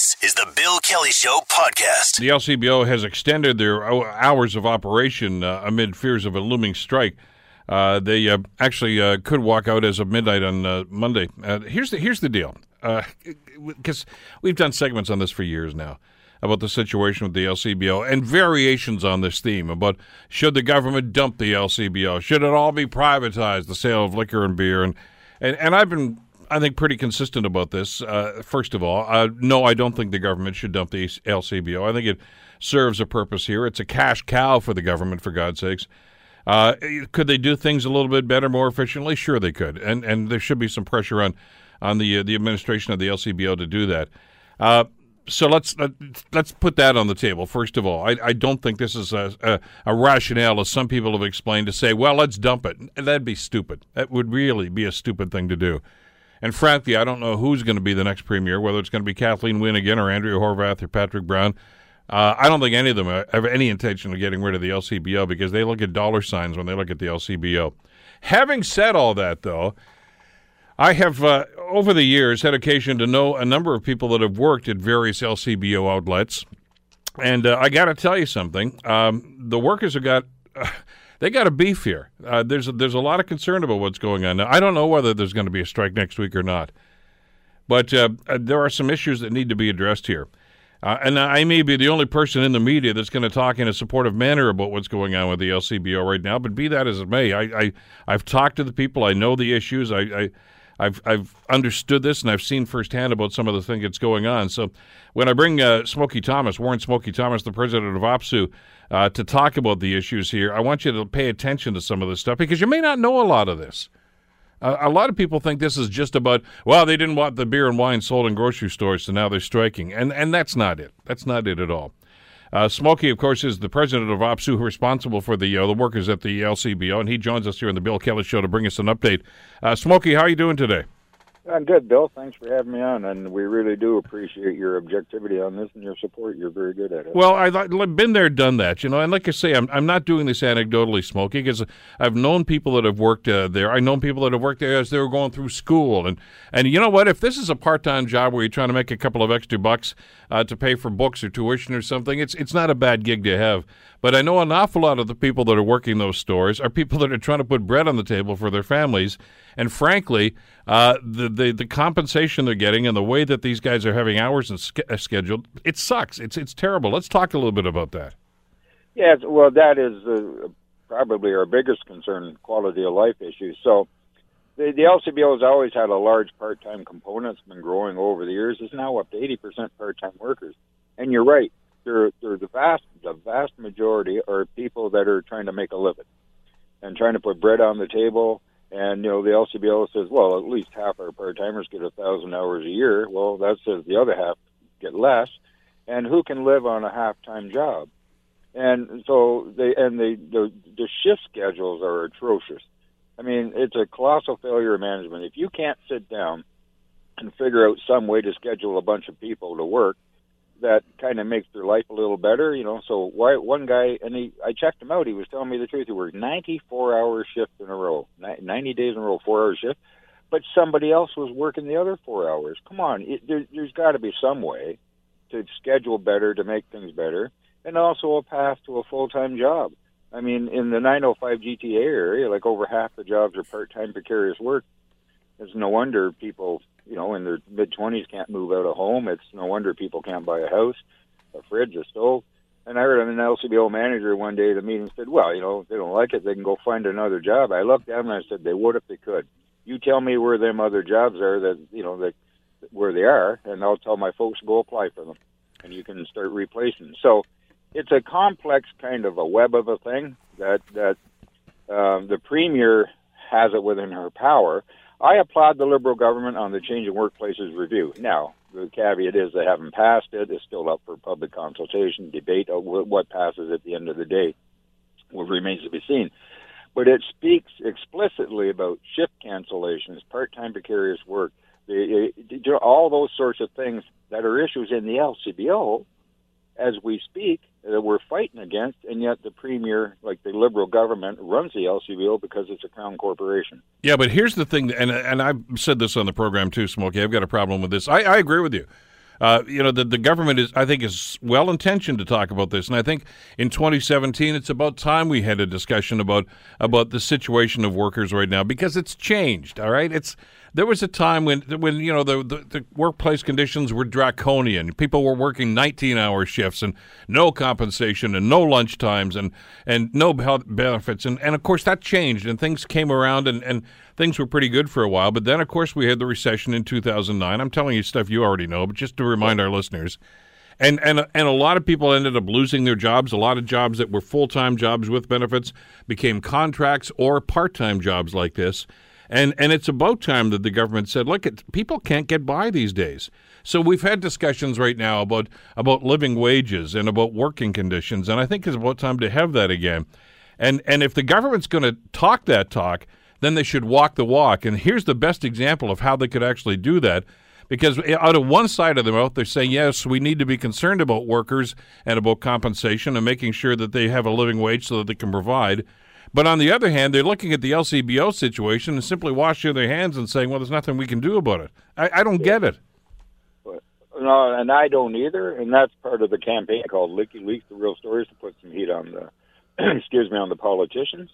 This is the Bill Kelly Show podcast. The LCBO has extended their hours of operation uh, amid fears of a looming strike. Uh, they uh, actually uh, could walk out as of midnight on uh, Monday. Uh, here's the here's the deal, because we've done segments on this for years now about the situation with the LCBO and variations on this theme about should the government dump the LCBO? Should it all be privatized, the sale of liquor and beer? And and, and I've been I think, pretty consistent about this. Uh, first of all, uh, no, I don't think the government should dump the LCBO. I think it serves a purpose here. It's a cash cow for the government, for God's sakes. Uh, could they do things a little bit better, more efficiently? Sure, they could, and and there should be some pressure on on the uh, the administration of the LCBO to do that. Uh, so let's let, us let us put that on the table. First of all, I, I don't think this is a, a, a, rationale, as some people have explained, to say, well, let's dump it. That'd be stupid. That would really be a stupid thing to do. And frankly, I don't know who's going to be the next premier, whether it's going to be Kathleen Wynne again or Andrea Horwath or Patrick Brown. Uh, I don't think any of them have any intention of getting rid of the LCBO because they look at dollar signs when they look at the LCBO. Having said all that, though, I have uh, over the years had occasion to know a number of people that have worked at various LCBO outlets, and uh, I got to tell you something: um, the workers have got they got a beef here. Uh, there's a, there's a lot of concern about what's going on. Now, I don't know whether there's going to be a strike next week or not, but uh, uh, there are some issues that need to be addressed here. Uh, and I may be the only person in the media that's going to talk in a supportive manner about what's going on with the LCBO right now. But be that as it may, I, I I've talked to the people. I know the issues. I, I I've I've understood this and I've seen firsthand about some of the things that's going on. So when I bring uh, Smokey Thomas, Warren Smokey Thomas, the president of OPSEU, uh, to talk about the issues here, I want you to pay attention to some of this stuff because you may not know a lot of this. Uh, a lot of people think this is just about well, they didn't want the beer and wine sold in grocery stores, so now they're striking, and and that's not it. That's not it at all. Uh, Smokey, of course, is the president of OPSEU, responsible for the uh, the workers at the LCBO, and he joins us here on the Bill Kelly Show to bring us an update. Uh, Smokey, how are you doing today? I'm good, Bill. Thanks for having me on, and we really do appreciate your objectivity on this and your support. You're very good at it. Well, I've been there, done that, you know. And like I say, I'm I'm not doing this anecdotally, Smokey, because I've known people that have worked uh, there. I've known people that have worked there as they were going through school, and and you know what? If this is a part-time job where you're trying to make a couple of extra bucks uh, to pay for books or tuition or something, it's it's not a bad gig to have. But I know an awful lot of the people that are working those stores are people that are trying to put bread on the table for their families. And frankly, uh, the, the the compensation they're getting and the way that these guys are having hours and ske- uh, scheduled, it sucks. It's it's terrible. Let's talk a little bit about that. Yes, well, that is uh, probably our biggest concern: quality of life issues. So. The, the LCBO has always had a large part-time component. It's been growing over the years. It's now up to 80% part-time workers. And you're right they're, they're the vast the vast majority are people that are trying to make a living and trying to put bread on the table. And you know the LCBO says, well, at least half our part timers get a thousand hours a year. Well, that says the other half get less. And who can live on a half time job? And so they and they the the shift schedules are atrocious. I mean, it's a colossal failure of management. If you can't sit down and figure out some way to schedule a bunch of people to work, that kind of makes their life a little better, you know. So why one guy and he, I checked him out. He was telling me the truth. He worked 94 hour shift in a row, 90 days in a row, four hour shift. But somebody else was working the other four hours. Come on, it, there, there's got to be some way to schedule better to make things better, and also a path to a full time job. I mean, in the 905 GTA area, like over half the jobs are part time precarious work. It's no wonder people you know, in their mid twenties can't move out of home. It's no wonder people can't buy a house, a fridge, a stove. And I heard an LCBO manager one day at the meeting said, "Well, you know, if they don't like it, they can go find another job." I looked at him and I said, "They would if they could. You tell me where them other jobs are that you know that where they are, and I'll tell my folks go apply for them, and you can start replacing." So it's a complex kind of a web of a thing that that um, the premier has it within her power I applaud the Liberal government on the Changing Workplaces review. Now, the caveat is they haven't passed it. It's still up for public consultation, debate. What passes at the end of the day what remains to be seen. But it speaks explicitly about shift cancellations, part-time precarious work, the, all those sorts of things that are issues in the LCBO as we speak that we're fighting against, and yet the premier, like the Liberal government, runs the LCBO because it's a crown corporation. Yeah, but here's the thing, and and I've said this on the program too, Smokey. I've got a problem with this. I, I agree with you. Uh, you know, the, the government is, I think, is well intentioned to talk about this, and I think in 2017 it's about time we had a discussion about about the situation of workers right now because it's changed. All right, it's there was a time when when you know the, the, the workplace conditions were draconian. People were working 19 hour shifts and no compensation and no lunch times and and no health benefits and and of course that changed and things came around and and things were pretty good for a while. But then of course we had the recession in 2009. I'm telling you stuff you already know, but just to remind our listeners. And, and and a lot of people ended up losing their jobs. A lot of jobs that were full time jobs with benefits became contracts or part time jobs like this. And and it's about time that the government said, look, it, people can't get by these days. So we've had discussions right now about about living wages and about working conditions, and I think it's about time to have that again. And and if the government's going to talk that talk, then they should walk the walk. And here's the best example of how they could actually do that. Because out of one side of the mouth, they're saying, yes, we need to be concerned about workers and about compensation and making sure that they have a living wage so that they can provide. But on the other hand, they're looking at the LCBO situation and simply washing their hands and saying, well, there's nothing we can do about it. I, I don't get it. No, and I don't either. And that's part of the campaign called Leaky Leaks, the real stories, to put some heat on the, excuse me, on the politicians.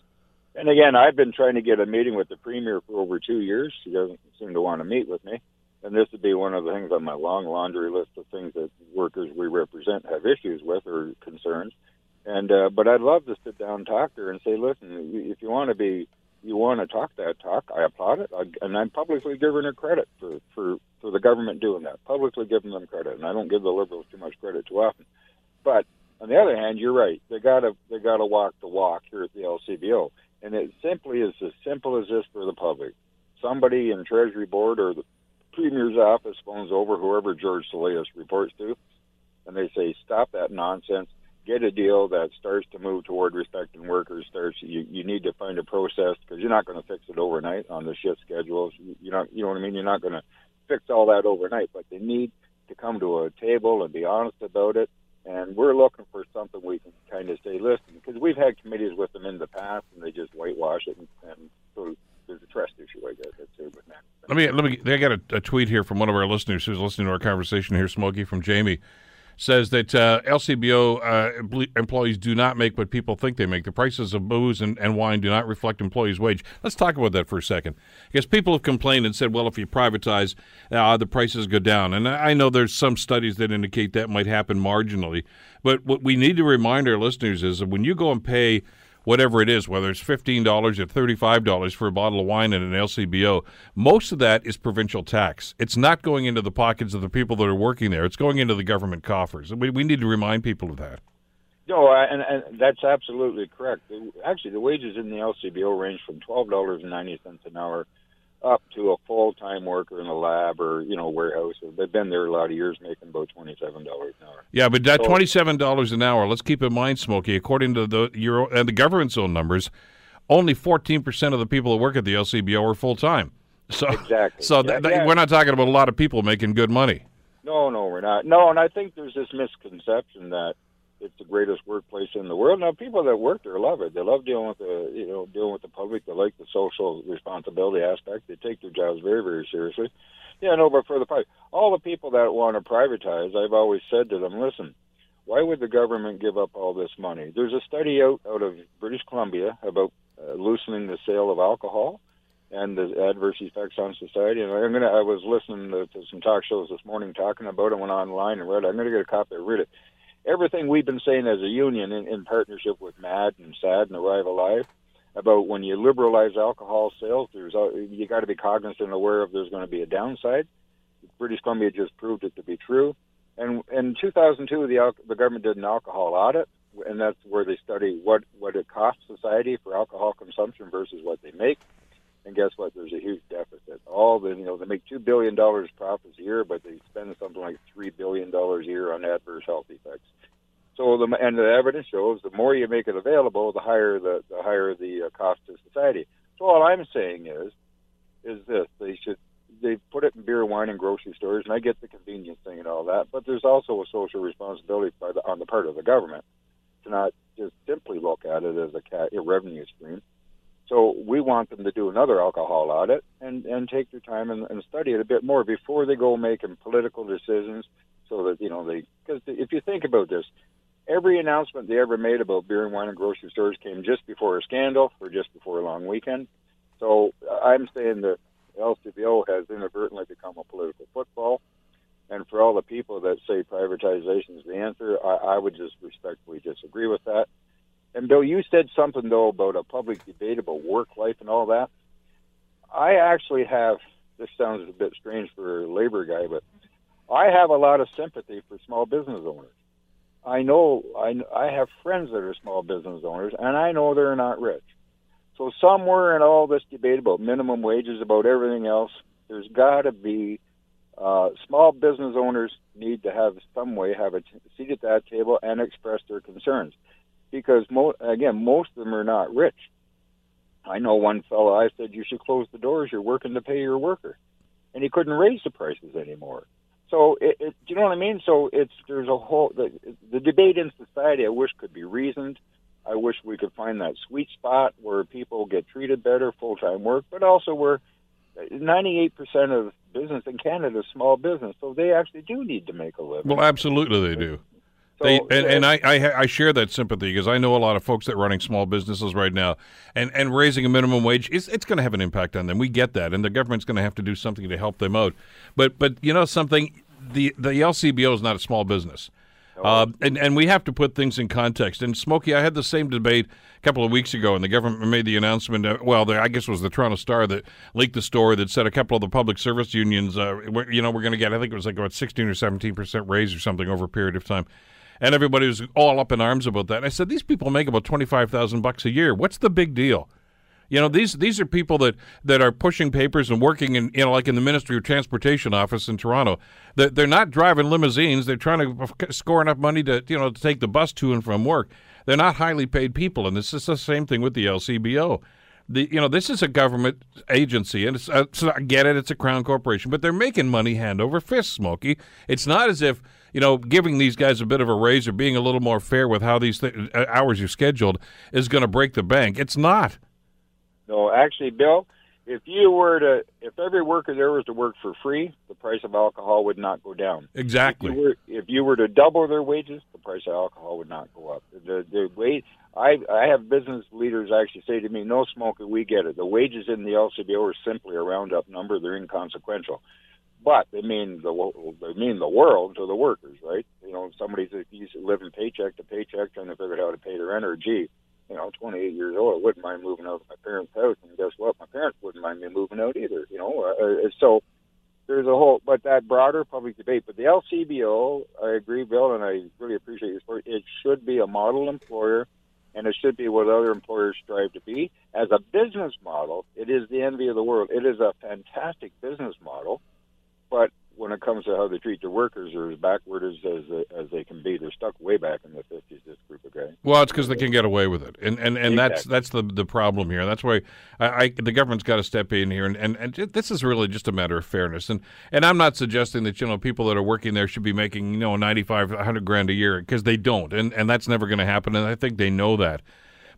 And again, I've been trying to get a meeting with the premier for over two years. He doesn't seem to want to meet with me. And this would be one of the things on my long laundry list of things that workers we represent have issues with or concerns. And uh, but I'd love to sit down and talk to her and say, listen, if you want to be, you want to talk that talk, I applaud it, I, and I'm publicly giving her credit for for for the government doing that, publicly giving them credit, and I don't give the liberals too much credit too often. But on the other hand, you're right. They gotta they gotta walk the walk here at the LCBO, and it simply is as simple as this for the public. Somebody in Treasury Board or the Premier's office phones over whoever George Soleas reports to, and they say, "Stop that nonsense get a deal that starts to move toward respecting workers starts you, you need to find a process because you're not going to fix it overnight on the shift schedules. You, know you know what i mean? You're not going to fix all that overnight but they need to come to a table and be honest about it. And we're looking for something we can kind of say listen because we've had committees with them in the past and they just whitewash it and, and so there's a trust issue i guess that's that let me let me i got a, a tweet here from one of our listeners who's listening to our conversation here smokey from jamie says that uh, LCBO uh, employees do not make what people think they make. The prices of booze and, and wine do not reflect employees' wage. Let's talk about that for a second. Because people have complained and said, well, if you privatize, uh, the prices go down. And I know there's some studies that indicate that might happen marginally. But what we need to remind our listeners is that when you go and pay – whatever it is, whether it's $15 or $35 for a bottle of wine in an LCBO, most of that is provincial tax. It's not going into the pockets of the people that are working there. It's going into the government coffers. We, we need to remind people of that. No, and, and that's absolutely correct. Actually, the wages in the LCBO range from $12.90 an hour up to a full time worker in a lab or you know warehouse. They've been there a lot of years, making about twenty seven dollars an hour. Yeah, but that so, twenty seven dollars an hour. Let's keep in mind, Smokey. According to the Euro and the government's own numbers, only fourteen percent of the people that work at the LCBO are full time. So exactly. So yeah, th- yeah. we're not talking about a lot of people making good money. No, no, we're not. No, and I think there's this misconception that it's the greatest workplace in the world. Now, people that work there love it. They love dealing with the you know dealing with the public. They like the social responsibility aspect. They take their jobs very very seriously. Yeah, no, but for the public, all the people that want to privatize, I've always said to them, listen, why would the government give up all this money? There's a study out out of British Columbia about uh, loosening the sale of alcohol and the adverse effects on society. And I'm gonna I was listening to, to some talk shows this morning talking about it. Went online and read. It. I'm gonna get a copy. and read it everything we've been saying as a union in, in partnership with MADD and SADD and Arrive Alive about when you liberalize alcohol sales, there's you got to be cognizant and aware of there's going to be a downside. British Columbia just proved it to be true. And in 2002, the the government did an alcohol audit, and that's where they study what what it costs society for alcohol consumption versus what they make. And guess what? There's a huge deficit. All the you know they make two billion dollars profits a year, but they spend something like three billion dollars a year on adverse health effects. So the and the evidence shows the more you make it available, the higher the the higher the uh, cost to society. So all I'm saying is, is this: they should they put it in beer, wine, and grocery stores, and I get the convenience thing and all that, but there's also a social responsibility by the, on the part of the government to not just simply look at it as a, a revenue stream. So we want them to do another alcohol audit and, and take their time and, and study it a bit more before they go making political decisions so that you know they because if you think about this, every announcement they ever made about beer and wine and grocery stores came just before a scandal or just before a long weekend. So I'm saying that LCBO has inadvertently become a political football. And for all the people that say privatization is the answer, I, I would just respectfully disagree with that. And Bill, you said something though about a public debate about work life and all that. I actually have. This sounds a bit strange for a labor guy, but I have a lot of sympathy for small business owners. I know I, I have friends that are small business owners, and I know they're not rich. So somewhere in all this debate about minimum wages, about everything else, there's got to be uh, small business owners need to have some way have a t- seat at that table and express their concerns, because mo- again, most of them are not rich. I know one fellow. I said you should close the doors. You're working to pay your worker, and he couldn't raise the prices anymore. So, it, it, do you know what I mean? So, it's there's a whole the, the debate in society. I wish could be reasoned. I wish we could find that sweet spot where people get treated better, full time work, but also where 98% of business in Canada is small business, so they actually do need to make a living. Well, absolutely, they do. So, they, and, so- and I, I I share that sympathy because I know a lot of folks that are running small businesses right now, and, and raising a minimum wage is it's going to have an impact on them. We get that, and the government's going to have to do something to help them out. But but you know something, the the LCBO is not a small business. Uh, and and we have to put things in context. And Smokey, I had the same debate a couple of weeks ago, and the government made the announcement. Uh, well, the, I guess it was the Toronto Star that leaked the story that said a couple of the public service unions, uh, were- you know, we're going to get. I think it was like about sixteen or seventeen percent raise or something over a period of time. And everybody was all up in arms about that. And I said, these people make about twenty five thousand bucks a year. What's the big deal? You know, these these are people that, that are pushing papers and working in, you know, like in the Ministry of Transportation office in Toronto. They're, they're not driving limousines. They're trying to score enough money to, you know, to take the bus to and from work. They're not highly paid people, and this is the same thing with the LCBO. The, you know, this is a government agency, and it's, uh, so I get it, it's a crown corporation, but they're making money hand over fist, Smokey. It's not as if you know giving these guys a bit of a raise or being a little more fair with how these th- uh, hours you've scheduled is going to break the bank. It's not. No, actually, Bill, if you were to, if every worker there was to work for free, the price of alcohol would not go down. Exactly. If you were, if you were to double their wages, the price of alcohol would not go up. The the wage. I I have business leaders actually say to me, "No Smokey, we get it. The wages in the LCBO are simply a roundup number. They're inconsequential." But they mean the they mean the world to the workers, right? You know, somebody's used to living paycheck to paycheck, trying to figure out how to pay their gee, you know, 28 years old, I wouldn't mind moving out of my parents' house. And guess what? My parents wouldn't mind me moving out either. You know, uh, uh, so there's a whole, but that broader public debate. But the LCBO, I agree, Bill, and I really appreciate your support. It should be a model employer, and it should be what other employers strive to be. As a business model, it is the envy of the world. It is a fantastic business model, but when it comes to how they treat their workers, they're as backward as as, they, as they can be. They're stuck way back in the 50s. This group of guys. Well, it's because they can get away with it, and and, and that's Exactly. that's the the problem here. That's why I, I the government's got to step in here, and, and and this is really just a matter of fairness. And and I'm not suggesting that you know people that are working there should be making you know 95, 100 grand a year because they don't, and and that's never going to happen. And I think they know that.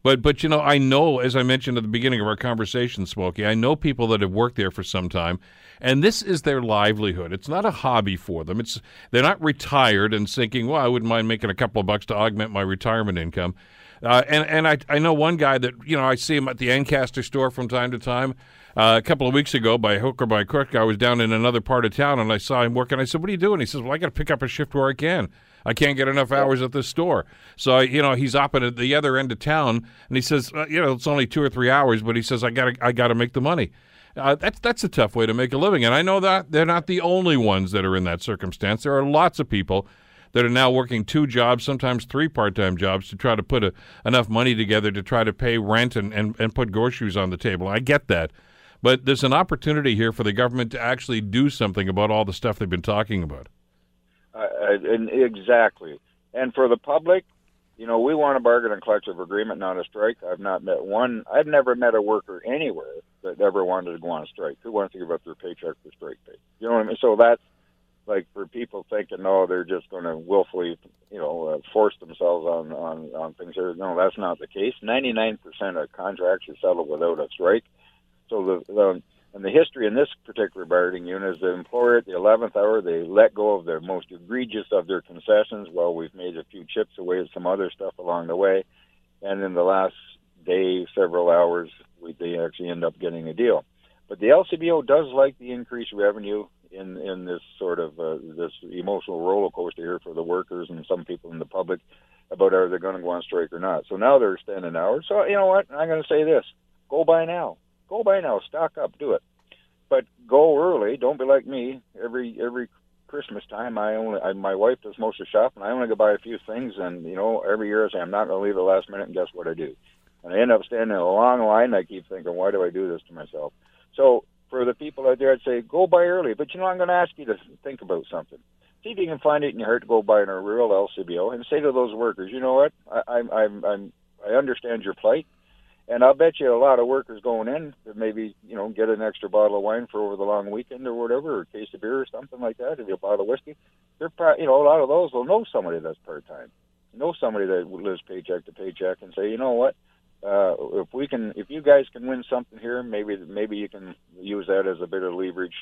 But but you know I know as I mentioned at the beginning of our conversation, Smokey, I know people that have worked there for some time, and this is their livelihood. It's not a hobby for them. It's they're not retired and thinking, well, I wouldn't mind making a couple of bucks to augment my retirement income. Uh, and and I I know one guy that you know I see him at the Ancaster store from time to time. Uh, a couple of weeks ago, by hook or by crook, I was down in another part of town and I saw him working. And I said, "What are you doing?" He says, "Well, I got to pick up a shift where I can. I can't get enough hours at this store." So you know, he's up at the other end of town, and he says, uh, "You know, it's only two or three hours, but he says I got to I got to make the money." Uh, that's that's a tough way to make a living, and I know that they're not the only ones that are in that circumstance. There are lots of people that are now working two jobs, sometimes three part-time jobs, to try to put a, enough money together to try to pay rent and, and, and put groceries on the table. I get that, but there's an opportunity here for the government to actually do something about all the stuff they've been talking about. Uh, and exactly. And for the public, you know, we want a bargain and collective agreement, not a strike. I've not met one. I've never met a worker anywhere that ever wanted to go on a strike. Who wants to give up their paycheck for strike pay? You know what I mean? So that's like for people thinking, oh, they're just going to willfully, you know, uh, force themselves on on on things. There, no, that's not the case. Ninety nine percent of contracts are settled without a strike. So the the And the history in this particular bargaining unit is the employer at the 11th hour, they let go of the most egregious of their concessions. Well, we've made a few chips away at some other stuff along the way. And in the last day, several hours, we, they actually end up getting a deal. But the LCBO does like the increased revenue in in this sort of uh, this emotional roller coaster here for the workers and some people in the public about are they going to go on strike or not. So now they're standing hours. So you know what? I'm going to say this: go buy now. Go buy now. Stock up. Do it. But go early. Don't be like me. Every every Christmas time, I only I, my wife does most of the shopping. I only go buy a few things, and you know every year I say I'm not going to leave the last minute. And guess what I do? And I end up standing in a long line. I keep thinking, why do I do this to myself? So for the people out there, I'd say go buy early. But you know, I'm going to ask you to think about something. See if you can find it in your heart to go buy in a real LCBO and say to those workers, you know what? I, I'm, I'm, I'm, I understand your plight, and I'll bet you a lot of workers going in that maybe you know get an extra bottle of wine for over the long weekend or whatever, or a case of beer or something like that, or a bottle of whiskey. They're, probably you know, a lot of those will know somebody that's part time, know somebody that lives paycheck to paycheck, and say, you know what? uh, if we can, if you guys can win something here, maybe maybe you can use that as a bit of leverage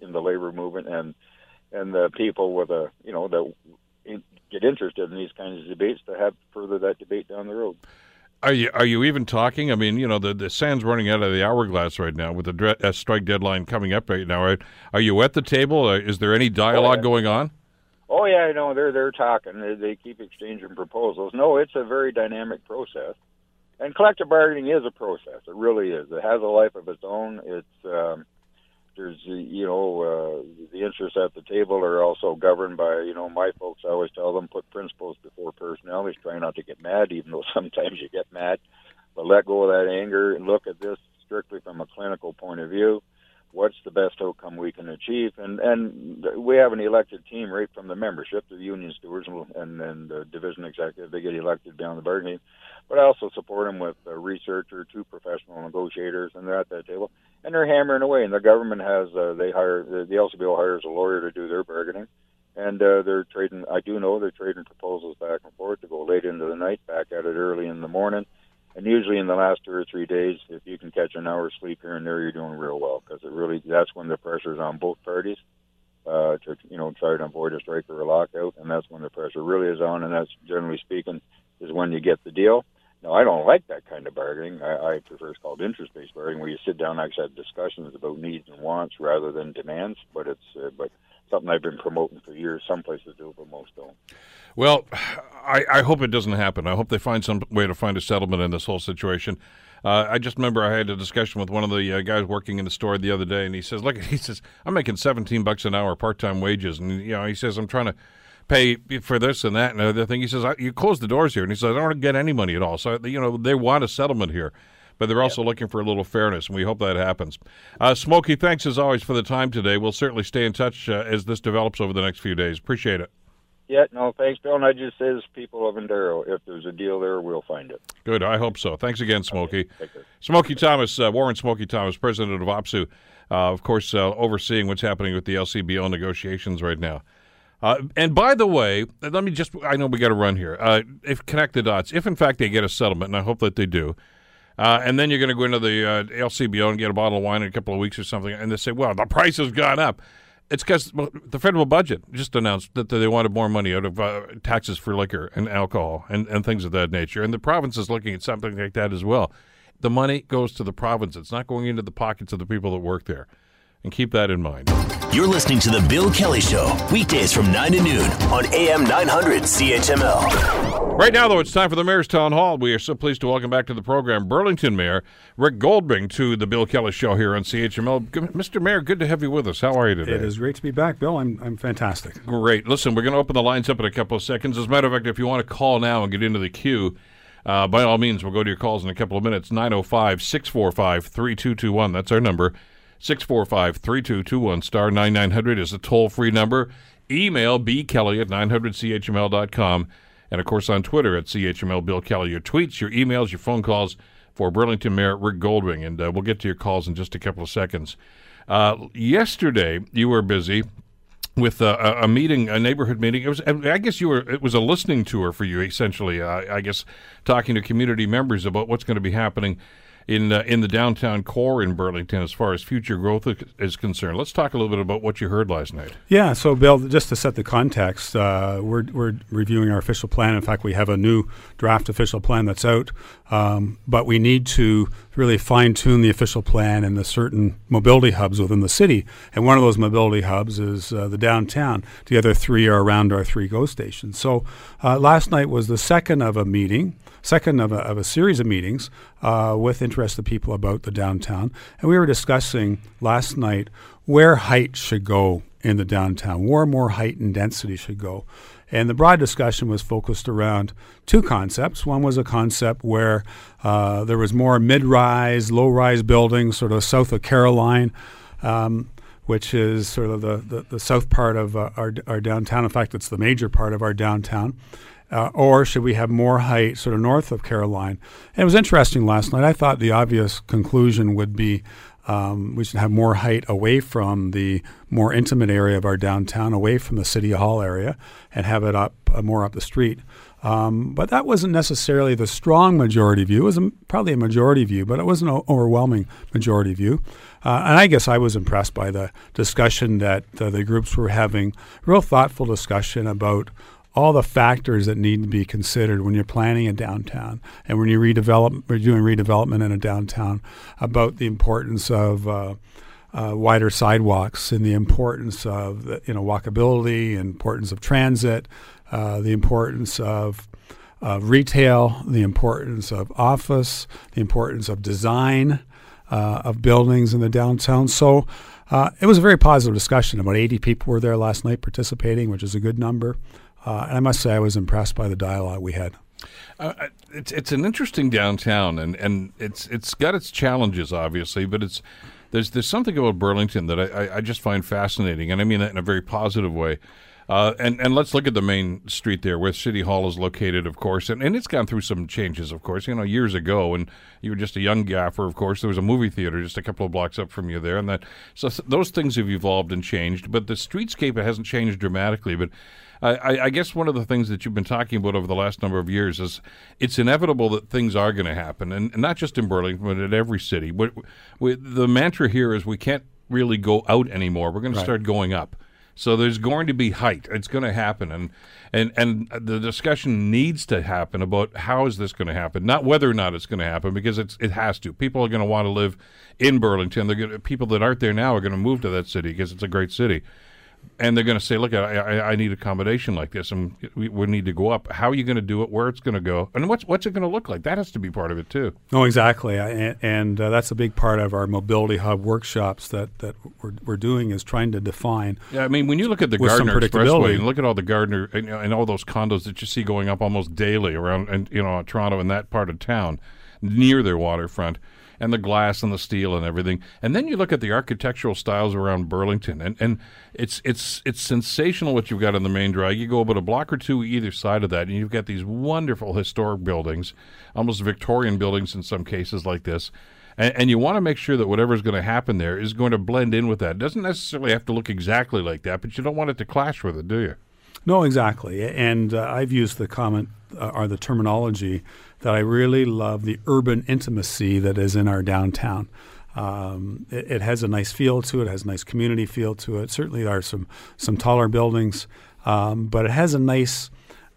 in the labor movement and and the people with a you know that get interested in these kinds of debates to have further that debate down the road. Are you are you even talking? I mean, you know, the the sand's running out of the hourglass right now with the dre- uh, strike deadline coming up right now. Right? Are you at the table? Is there any dialogue oh, yeah. going on? Oh yeah, I know they're they're talking. They, they keep exchanging proposals. No, it's a very dynamic process and collective bargaining is a process. It really is. It has a life of its own. It's um, there's you know uh, the interests at the table are also governed by you know my folks. I always tell them put principles before personalities. Try not to get mad, even though sometimes you get mad, but let go of that anger and look at this strictly from a clinical point of view what's the best outcome we can achieve. And and we have an elected team right from the membership, the union stewards and then the division executive. They get elected down the bargaining. But I also support them with a researcher, two professional negotiators, and they're at that table and they're hammering away. And the government has uh, they hire the, the LCBO hires a lawyer to do their bargaining. And uh, they're trading. I do know they're trading proposals back and forth to go late into the night, back at it early in the morning and usually in the last two or three days, if you can catch an hour's sleep here and there, you're doing real well because it really that's when the pressure is on both parties uh, to you know try to avoid a strike or a lockout, and that's when the pressure really is on, and that's generally speaking is when you get the deal. Now, I don't like that kind of bargaining. I, I prefer it's called interest-based bargaining, where you sit down and actually have discussions about needs and wants rather than demands. But it's uh, but something I've been promoting for years. Some places do, but most don't. Well, I, I hope it doesn't happen. I hope they find some way to find a settlement in this whole situation. Uh, I just remember I had a discussion with one of the uh, guys working in the store the other day, and he says, "Look, he says I'm making 17 bucks an hour part-time wages, and you know, he says I'm trying to." pay for this and that and other thing. He says, you close the doors here. And he says, I don't get any money at all. So, you know, they want a settlement here but they're also looking for a little fairness, and we hope that happens. Uh, Smokey, thanks as always for the time today. We'll certainly stay in touch uh, as this develops over the next few days. Appreciate it. Yeah, no, thanks, Bill. And I just say as people of Ontario, if there's a deal there, we'll find it. Good. I hope so. Thanks again, Smokey. Okay, Smokey Thomas, uh, Warren Smokey Thomas, president of OPSEU, uh, of course, uh, overseeing what's happening with the LCBO negotiations right now. Uh, and by the way, let me just, I know we got to run here. Uh, if connect the dots, if in fact they get a settlement, and I hope that they do, uh, and then you're going to go into the uh, LCBO and get a bottle of wine in a couple of weeks or something, and they say, well, the price has gone up. It's because the federal budget just announced that they wanted more money out of uh, taxes for liquor and alcohol and, and things of that nature. And the province is looking at something like that as well. The money goes to the province, it's not going into the pockets of the people that work there. And keep that in mind. You're listening to The Bill Kelly Show, weekdays from 9 to noon on AM 900 CHML. Right now, though, it's time for the Mayor's Town Hall. We are so pleased to welcome back to the program Burlington Mayor Rick Goldring to The Bill Kelly Show here on CHML. Mr. Mayor, good to have you with us. How are you today? It is great to be back, Bill. I'm, I'm fantastic. Great. Listen, we're going to open the lines up in a couple of seconds. As a matter of fact, if you want to call now and get into the queue, uh, by all means, we'll go to your calls in a couple of minutes. 905 645 3221. That's our number. 645 3221 star 9900 is a toll free number. Email bkelly at 900chml.com. And of course on Twitter at CHML Bill Kelly. Your tweets, your emails, your phone calls for Burlington Mayor Rick Goldring. And uh, we'll get to your calls in just a couple of seconds. Uh, yesterday, you were busy with a, a, meeting, a neighborhood meeting. It was, I guess, you were. It was a listening tour for you, essentially. Uh, I guess talking to community members about what's going to be happening in uh, in the downtown core in Burlington as far as future growth is concerned. Let's talk a little bit about what you heard last night. Yeah, so Bill, just to set the context, uh, we're we're reviewing our official plan. In fact, we have a new draft official plan that's out, um, but we need to really fine tune the official plan and the certain mobility hubs within the city. And one of those mobility hubs is uh, the downtown. The other three are around our three GO stations. So uh, last night was the second of a meeting second of a, of a series of meetings uh, with interested people about the downtown. And we were discussing last night where height should go in the downtown, where more height and density should go. And the broad discussion was focused around two concepts. One was a concept where uh, there was more mid-rise, low-rise buildings, sort of south of Caroline, um, which is sort of the, the, the south part of uh, our, our downtown. In fact, it's the major part of our downtown. Uh, or should we have more height sort of north of Caroline? And it was interesting last night. I thought the obvious conclusion would be um, we should have more height away from the more intimate area of our downtown, away from the city hall area, and have it up uh, more up the street. Um, but that wasn't necessarily the strong majority view. It was a, probably a majority view, but it wasn't an overwhelming majority view. Uh, and I guess I was impressed by the discussion that uh, the groups were having, real thoughtful discussion about all the factors that need to be considered when you're planning a downtown and when you redevelop or doing redevelopment in a downtown about the importance of uh, uh, wider sidewalks and the importance of the, you know walkability, importance of transit, uh, the importance of retail, the importance of office, the importance of design uh, of buildings in the downtown. So. Uh, it was a very positive discussion. About 80 people were there last night participating, which is a good number. Uh, and I must say, I was impressed by the dialogue we had. Uh, uh, it's it's an interesting downtown, and, and it's it's got its challenges, obviously, but it's there's there's something about Burlington that I, I just find fascinating, and I mean that in a very positive way. Uh, and and let's look at the main street there, where City Hall is located, of course, and, and it's gone through some changes, of course. You know, years ago, and you were just a young gaffer, of course, there was a movie theater just a couple of blocks up from you there, and that so those things have evolved and changed. But the streetscape hasn't changed dramatically, but I, I, guess one of the things that you've been talking about over the last number of years is it's inevitable that things are going to happen, and, and, not just in Burlington, but in every city. But we, the mantra here is we can't really go out anymore. We're going right. to start going up. So there's going to be height. It's going to happen, and and and the discussion needs to happen about how is this going to happen, not whether or not it's going to happen, because it's it has to. People are going to want to live in Burlington. They're going to, people that aren't there now are going to move to that city because it's a great city and they're going to say, "Look, I, I, I, need accommodation like this, and we, we need to go up. How are you going to do it? Where it's going to go, and what's what's it going to look like? That has to be part of it too." No, exactly, and, and uh, that's a big part of our mobility hub workshops that that we're, we're doing is trying to define. Yeah, I mean, when you look at the Gardiner Expressway and look at all the Gardiner and, and all those condos that you see going up almost daily around, and you know, Toronto and that part of town, near their waterfront and the glass and the steel and everything. And then you look at the architectural styles around Burlington, and, and it's it's it's sensational what you've got on the main drag. You go about a block or two either side of that, and you've got these wonderful historic buildings, almost Victorian buildings in some cases like this. And, and, you want to make sure that whatever's going to happen there is going to blend in with that. It doesn't necessarily have to look exactly like that, but you don't want it to clash with it, do you? No, exactly. And uh, I've used the comment uh, or the terminology that I really love the urban intimacy that is in our downtown. Um, it, it, has a nice feel to it. it. Has a nice community feel to it. Certainly, there are some some taller buildings, um, but it has a nice.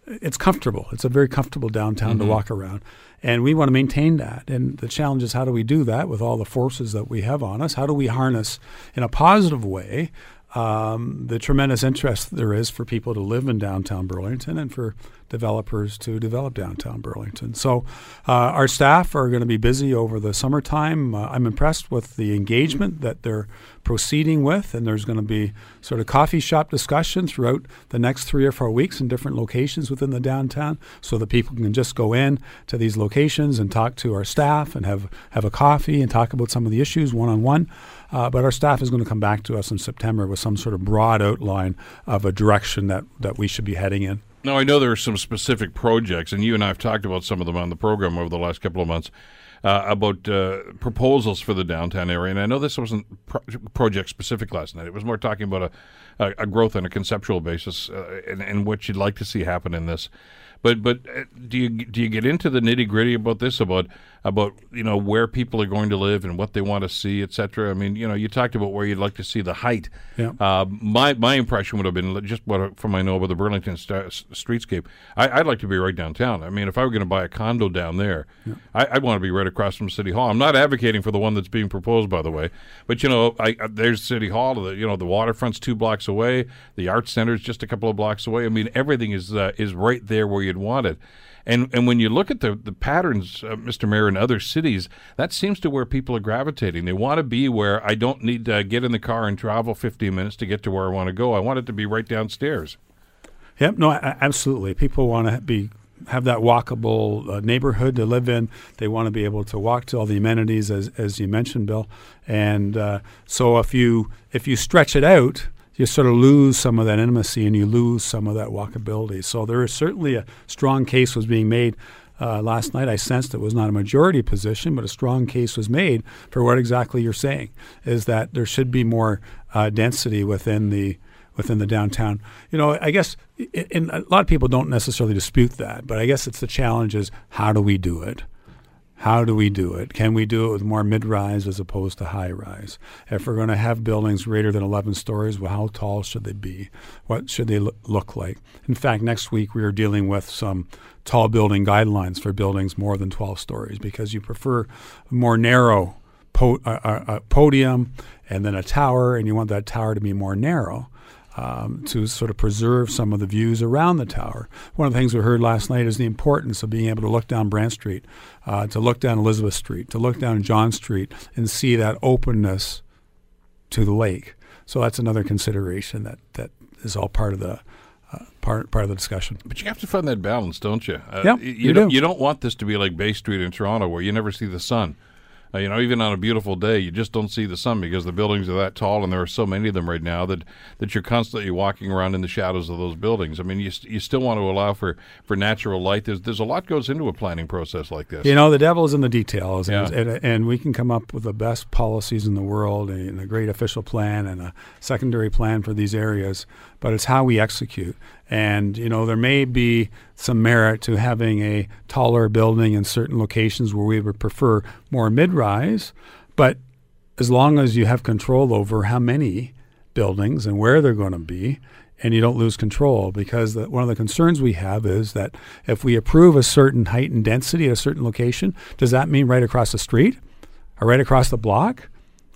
It's comfortable. It's a very comfortable downtown mm-hmm. to walk around, and we want to maintain that. And the challenge is how do we do that with all the forces that we have on us? How do we harness in a positive way um, the tremendous interest there is for people to live in downtown Burlington and for developers to develop downtown Burlington. So, uh, our staff are going to be busy over the summertime. Uh, I'm impressed with the engagement that they're proceeding with, and there's going to be sort of coffee shop discussion throughout the next three or four weeks in different locations within the downtown, so that people can just go in to these locations and talk to our staff and have have a coffee and talk about some of the issues one on one. But our staff is going to come back to us in September with some sort of broad outline of a direction that, that we should be heading in. Now, I know there are some specific projects, and you and I have talked about some of them on the program over the last couple of months. Uh, about uh, proposals for the downtown area. And I know this wasn't pro- project specific last night. It was more talking about a, a, a growth on a conceptual basis uh, and, and, what you'd like to see happen in this. But but uh, do you do you get into the nitty gritty about this about about you know where people are going to live and what they want to see, etc. I mean, you know, you talked about where you'd like to see the height. Yeah. Uh, my my impression would have been just what from I know about the Burlington st- streetscape. I, would like to be right downtown. I mean, if I were going to buy a condo down there, yeah. I, would want to be right across from City Hall. I'm not advocating for the one that's being proposed, by the way, but you know, I, uh, there's City Hall. The you know the waterfront's two blocks away. The Arts Center's just a couple of blocks away. I mean, everything is uh, is right there where you'd want it. And and when you look at the the patterns, uh, Mr. Mayor, in other cities, that seems to where people are gravitating. They want to be where I don't need to get in the car and travel 15 minutes to get to where I want to go. I want it to be right downstairs. Yep. No, absolutely. People want to be have that walkable uh, neighborhood to live in. They want to be able to walk to all the amenities, as as you mentioned, Bill. And uh, so if you if you stretch it out, you sort of lose some of that intimacy and you lose some of that walkability. So there is certainly a strong case was being made. Uh, last night I sensed it was not a majority position, but a strong case was made for what exactly you're saying is that there should be more uh, density within the within the downtown. You know, I guess a lot of people don't necessarily dispute that, but I guess it's the challenge is how do we do it? How do we do it? Can we do it with more mid rise as opposed to high rise? If we're going to have buildings greater than 11 stories, well, how tall should they be? What should they lo- look like? In fact, next week we are dealing with some tall building guidelines for buildings more than 12 stories because you prefer more narrow po- podium and then a tower, and you want that tower to be more narrow um, to sort of preserve some of the views around the tower. One of the things we heard last night is the importance of being able to look down Brant Street, uh, to look down Elizabeth Street, to look down John Street, and see that openness to the lake. So that's another consideration that, that is all part of the uh, part part of the discussion. But you have to find that balance, don't you? Uh, yeah, you, you don't, do. You don't want this to be like Bay Street in Toronto, where you never see the sun. Uh, you know, even on a beautiful day, you just don't see the sun because the buildings are that tall, and there are so many of them right now that, that you're constantly walking around in the shadows of those buildings. I mean, you, you still want to allow for, for natural light. There's there's a lot goes into a planning process like this. You know, the devil is in the details, yeah. and, and, and we can come up with the best policies in the world and a great official plan and a secondary plan for these areas, but it's how we execute. And, you know, there may be some merit to having a taller building in certain locations where we would prefer more mid rise. But as long as you have control over how many buildings and where they're going to be, and you don't lose control, because the, one of the concerns we have is that if we approve a certain height and density at a certain location, does that mean right across the street or right across the block?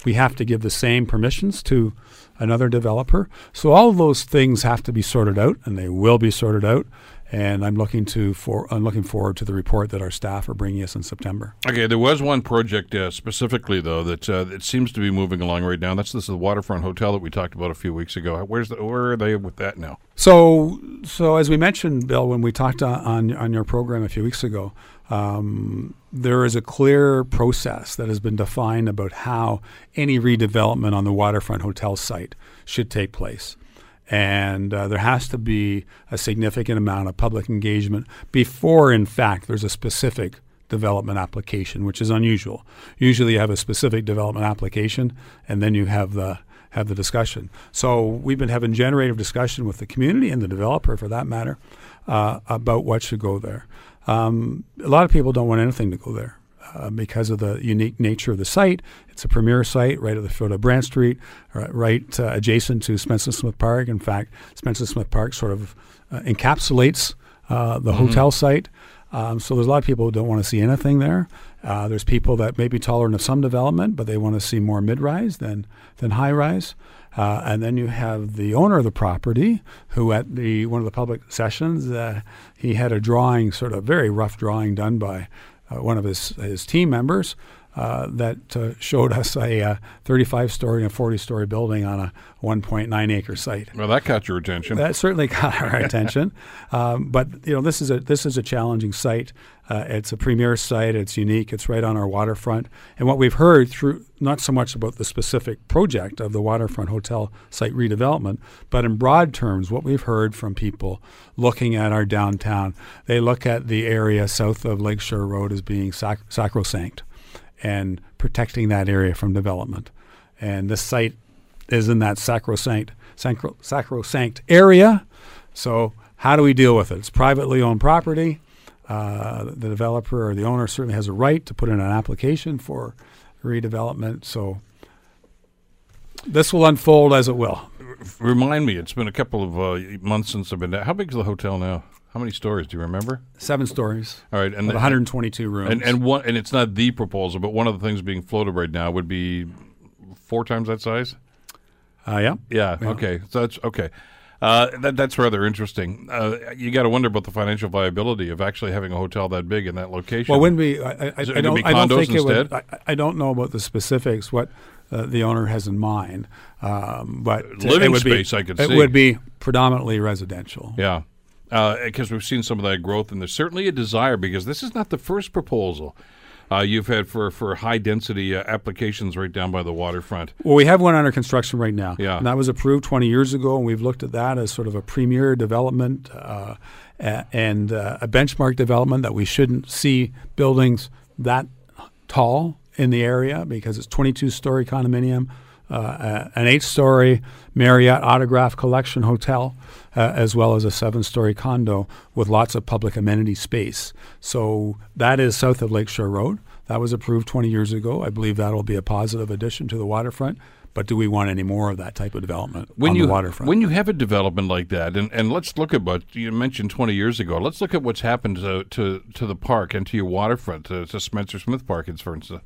We have to give the same permissions to another developer. So all of those things have to be sorted out, and they will be sorted out. And I'm looking to for I'm looking forward to the report that our staff are bringing us in September. Okay, there was one project uh, specifically though that uh, it seems to be moving along right now. That's this is the waterfront hotel that we talked about a few weeks ago. Where's the, where are they with that now? So so as we mentioned, Bill, when we talked on, on your program a few weeks ago, um, there is a clear process that has been defined about how any redevelopment on the waterfront hotel site should take place. And uh, there has to be a significant amount of public engagement before, in fact, there's a specific development application, which is unusual. Usually, you have a specific development application, and then you have the have the discussion. So we've been having generative discussion with the community and the developer, for that matter, uh, about what should go there. Um, a lot of people don't want anything to go there. Uh, because of the unique nature of the site. It's a premier site right at the foot of Brant Street, right, uh, adjacent to Spencer Smith Park. In fact, Spencer Smith Park sort of uh, encapsulates uh, the mm-hmm. hotel site. Um, so there's a lot of people who don't want to see anything there. Uh, there's people that may be tolerant of some development, but they want to see more mid-rise than than high-rise. Uh, and then you have the owner of the property, who at the one of the public sessions, uh, he had a drawing, sort of very rough drawing done by uh, one of his his team members, uh, that uh, showed us a uh, 35 story and 40 story building on a 1.9 acre site. Well, that caught your attention. That certainly caught our attention. Um, but you know, this is a this is a challenging site. Uh, it's a premier site. It's unique. It's right on our waterfront. And what we've heard through not so much about the specific project of the waterfront hotel site redevelopment, but in broad terms, what we've heard from people looking at our downtown, they look at the area south of Lakeshore Road as being sac- sacrosanct and protecting that area from development. And this site is in that sacrosanct, sacro, sacrosanct area. So, how do we deal with it? It's privately owned property. Uh, the developer or the owner certainly has a right to put in an application for redevelopment. So this will unfold as it will. Remind me, it's been a couple of uh, months since I've been there. How big is the hotel now? How many stories do you remember? Seven stories. All right, and With 122 rooms. and and one and it's not the proposal, but one of the things being floated right now would be four times that size. uh, yeah. Yeah. Okay. So that's okay. Uh, that that's rather interesting. Uh, you got to wonder about the financial viability of actually having a hotel that big in that location. Well, when we, I, I, I don't, be I don't think it would. I, I don't know about the specifics. What uh, the owner has in mind, um, but it Living would space, be, I could It see. would be predominantly residential. Yeah. Because we've seen some of that growth, and there's certainly a desire because this is not the first proposal uh, you've had for, for high density uh, applications right down by the waterfront. Well, we have one under construction right now. Yeah. And that was approved 20 years ago, and we've looked at that as sort of a premier development uh, and uh, a benchmark development that we shouldn't see buildings that tall in the area because it's 22 story condominium, uh, an eight story Marriott Autograph Collection hotel, uh, as well as a seven story condo with lots of public amenity space. So that is south of Lakeshore Road. That was approved 20 years ago. I believe that'll be a positive addition to the waterfront. But do we want any more of that type of development When on you the waterfront? when you have a development like that, and, and let's look at what you mentioned 20 years ago. Let's look at what's happened to to, to the park and to your waterfront, to, to Spencer Smith Park, for instance.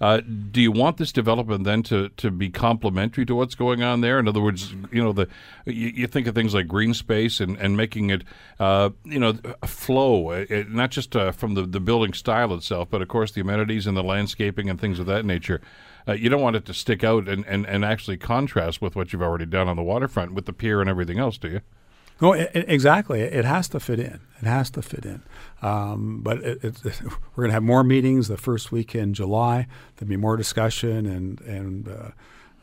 Uh, do you want this development then to, to be complementary to what's going on there? In other words, you know, the you, you think of things like green space and, and making it, uh, you know, flow, uh, it, not just uh, from the, the building style itself, but of course the amenities and the landscaping and things of that nature. Uh, you don't want it to stick out and, and, and actually contrast with what you've already done on the waterfront with the pier and everything else, do you? No, i i- exactly. It has to fit in. It has to fit in. Um, but it, we're going to have more meetings the first week in July. There'll be more discussion and and uh,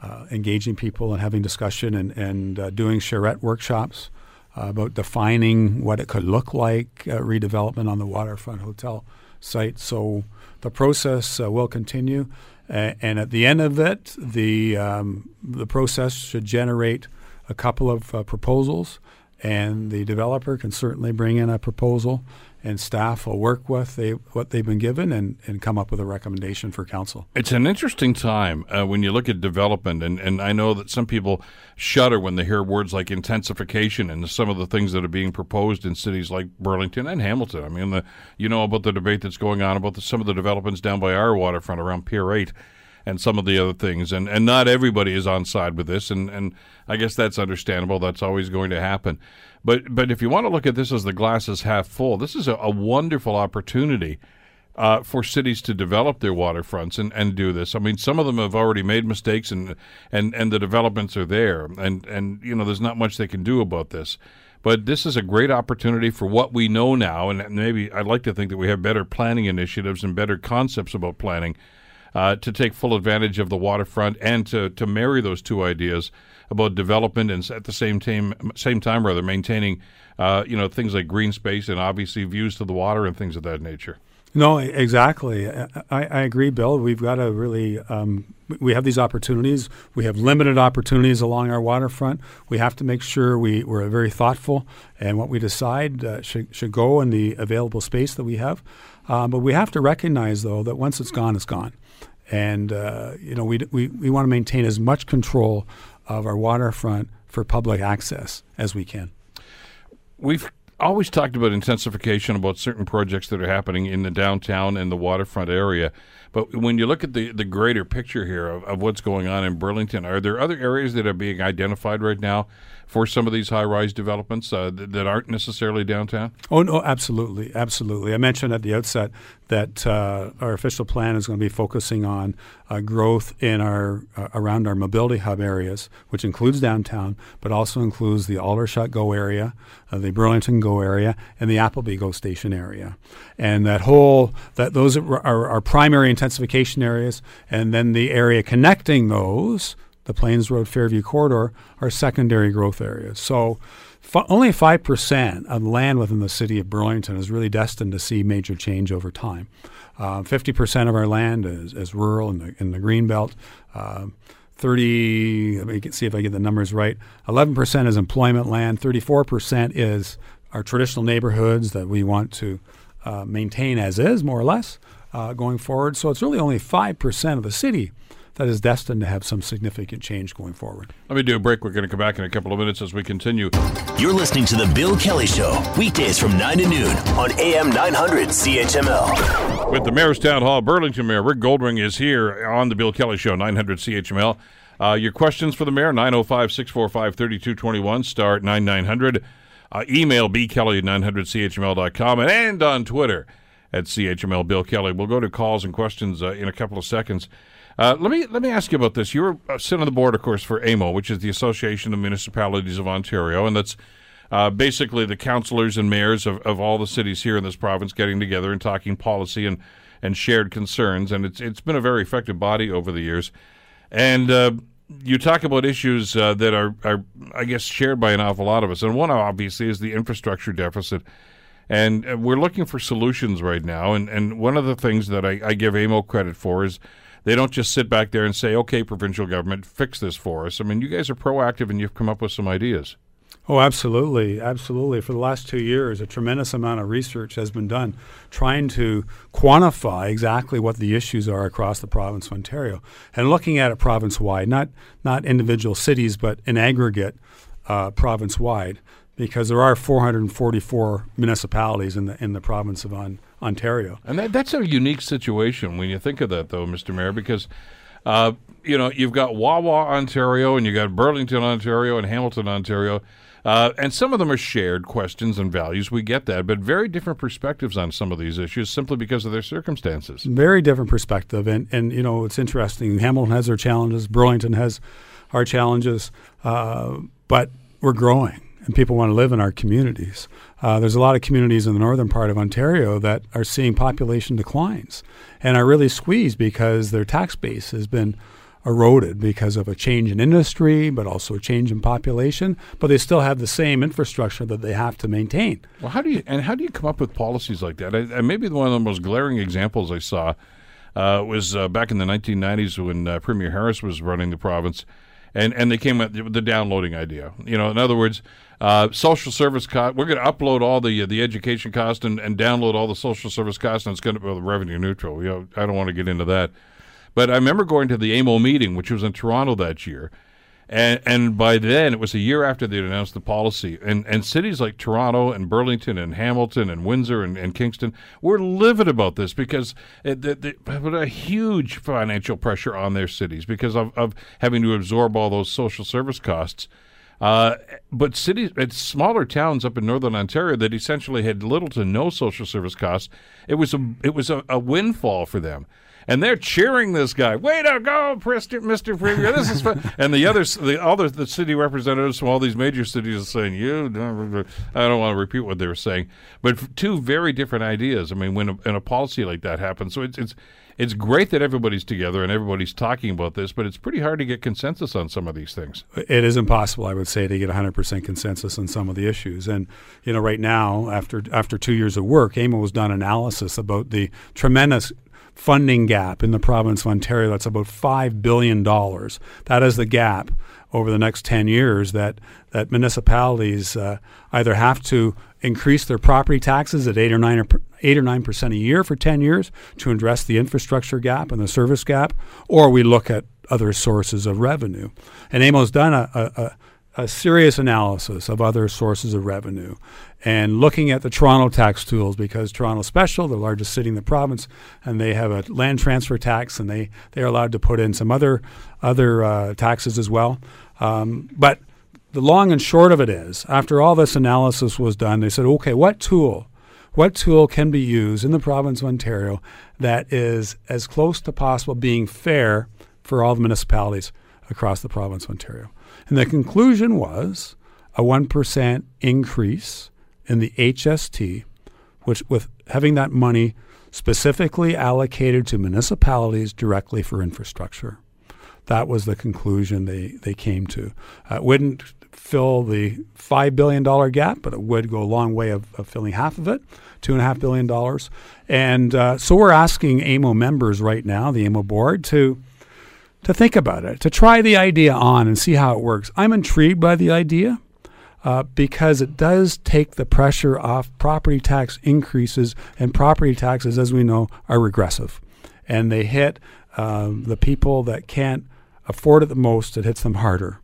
uh, engaging people and having discussion and and uh, doing charrette workshops uh, about defining what it could look like uh, redevelopment on the waterfront hotel site. So the process uh, will continue, and at the end of it, the um, the process should generate a couple of proposals, and the developer can certainly bring in a proposal, and staff will work with they, what they've been given and, and come up with a recommendation for council. It's an interesting time uh, when you look at development, and, and I know that some people shudder when they hear words like intensification and some of the things that are being proposed in cities like Burlington and Hamilton. I mean, the, you know about the debate that's going on about the, some of the developments down by our waterfront around Pier 8 and some of the other things. And, and not everybody is on side with this, and, and I guess that's understandable. That's always going to happen. But, but if you want to look at this as the glass is half full, this is a, a wonderful opportunity uh, for cities to develop their waterfronts and, and do this. I mean, some of them have already made mistakes, and and and the developments are there, and and you know, there's not much they can do about this. But this is a great opportunity for what we know now, and maybe I'd like to think that we have better planning initiatives and better concepts about planning uh, to take full advantage of the waterfront and to, to marry those two ideas about development and at the same time same time rather maintaining uh, you know things like green space and obviously views to the water and things of that nature. No, exactly. I, I agree, Bill. We've got to really. Um, we have these opportunities. We have limited opportunities along our waterfront. We have to make sure we, we're very thoughtful, and what we decide uh, should should go in the available space that we have. Um, but we have to recognize, though, that once it's gone, it's gone, and uh, you know we, we we want to maintain as much control of our waterfront for public access as we can. We've always talked about intensification about certain projects that are happening in the downtown and the waterfront area. But when you look at the, the greater picture here of, of what's going on in Burlington, are there other areas that are being identified right now for some of these high rise developments uh, that, that aren't necessarily downtown? Oh no, absolutely, absolutely. I mentioned at the outset that uh, our official plan is going to be focusing on uh, growth in our uh, around our mobility hub areas, which includes downtown, but also includes the Aldershot Go area, uh, the Burlington Go area, and the Appleby Go Station area, and that whole that those are our primary intensification areas, and then the area connecting those the Plains Road Fairview corridor are secondary growth areas. So f- only 5% of land within the city of Burlington is really destined to see major change over time. Uh, 50% of our land is, is rural in the, in the green belt. Uh, 30, let me see if I get the numbers right. 11% is employment land. 34% is our traditional neighborhoods that we want to uh, maintain as is, more or less, uh, going forward. So it's really only 5% of the city that is destined to have some significant change going forward. Let me do a break. We're going to come back in a couple of minutes as we continue. You're listening to The Bill Kelly Show, weekdays from 9 to noon on AM 900 CHML. With the Mayor's Town Hall, Burlington Mayor Rick Goldring is here on The Bill Kelly Show, 900 CHML. Uh, your questions for the mayor, 905 645 3221, star 9900. Uh, email bkelly at 900chml.com and, and on Twitter at CHML Bill Kelly. We'll go to calls and questions uh, in a couple of seconds. Uh, let me let me ask you about this. You were uh, sitting on the board, of course, for AMO, which is the Association of Municipalities of Ontario, and that's uh, basically the councillors and mayors of, of all the cities here in this province getting together and talking policy and, and shared concerns. And it's it's been a very effective body over the years. And uh, you talk about issues uh, that are, are, I guess, shared by an awful lot of us. And one, obviously, is the infrastructure deficit. And uh, we're looking for solutions right now. And, and one of the things that I, I give AMO credit for is they don't just sit back there and say, okay, provincial government, fix this for us. I mean, you guys are proactive and you've come up with some ideas. Oh, absolutely. Absolutely. For the last two years, a tremendous amount of research has been done trying to quantify exactly what the issues are across the province of Ontario and looking at it province wide, not, not individual cities, but in aggregate uh, province wide, because there are 444 municipalities in the, in the province of on, Ontario. And that, that's a unique situation when you think of that, though, Mr. Mayor, because. Uh, you know, you've got Wawa, Ontario, and you've got Burlington, Ontario, and Hamilton, Ontario. Uh, and some of them are shared questions and values. We get that, but very different perspectives on some of these issues simply because of their circumstances. Very different perspective, and and you know it's interesting. Hamilton has their challenges. Burlington has our challenges, uh, but we're growing, and people want to live in our communities. Uh, there's a lot of communities in the northern part of Ontario that are seeing population declines and are really squeezed because their tax base has been eroded because of a change in industry, but also a change in population. But they still have the same infrastructure that they have to maintain. Well, how do you and how do you come up with policies like that? And maybe one of the most glaring examples I saw uh, was uh, back in the 1990s when uh, Premier Harris was running the province, and and they came up with the downloading idea. You know, in other words. Uh, social service cost. We're going to upload all the uh, the education cost and, and download all the social service costs, and it's going to be revenue neutral. You know, I don't want to get into that. But I remember going to the AMO meeting, which was in Toronto that year. And, and by then, it was a year after they'd announced the policy. And, and cities like Toronto and Burlington and Hamilton and Windsor and, and Kingston were livid about this because it, they, they put a huge financial pressure on their cities because of, of having to absorb all those social service costs. Uh, but cities, it's smaller towns up in northern Ontario that essentially had little to no social service costs. It was a it was a, a windfall for them and they're cheering this guy. Way to go, Mr. Premier! This is fun. and the others, the other, the city representatives from all these major cities are saying, "You." I don't want to repeat what they were saying, but two very different ideas. I mean, when a, when a policy like that happens, so it's it's it's great that everybody's together and everybody's talking about this, but it's pretty hard to get consensus on some of these things. It is impossible, I would say, to get 100% consensus on some of the issues. And you know, right now, after after two years of work, AMO has done analysis about the tremendous funding gap in the province of Ontario that's about $5 billion. That is the gap over the next 10 years that, that municipalities uh, either have to increase their property taxes at 8 or 9 or, 8 or 9% a year for 10 years to address the infrastructure gap and the service gap, or we look at other sources of revenue. And AMO's done a, a, a serious analysis of other sources of revenue and looking at the Toronto tax tools because Toronto Special, the largest city in the province, and they have a land transfer tax and they, they're allowed to put in some other, other uh, taxes as well. Um, but the long and short of it is, after all this analysis was done, they said, okay, what tool? What tool can be used in the province of Ontario that is as close to possible being fair for all the municipalities across the province of Ontario? And the conclusion was a 1% increase in the HST, which with having that money specifically allocated to municipalities directly for infrastructure. That was the conclusion they, they came to. Uh, it wouldn't fill the $5 billion gap, but it would go a long way of, of filling half of it, $2.5 billion. And uh, so we're asking AMO members right now, the AMO board, to to think about it, to try the idea on and see how it works. I'm intrigued by the idea. uh, because it does take the pressure off property tax increases, and property taxes, as we know, are regressive. And they hit um, the people that can't afford it the most, it hits them harder.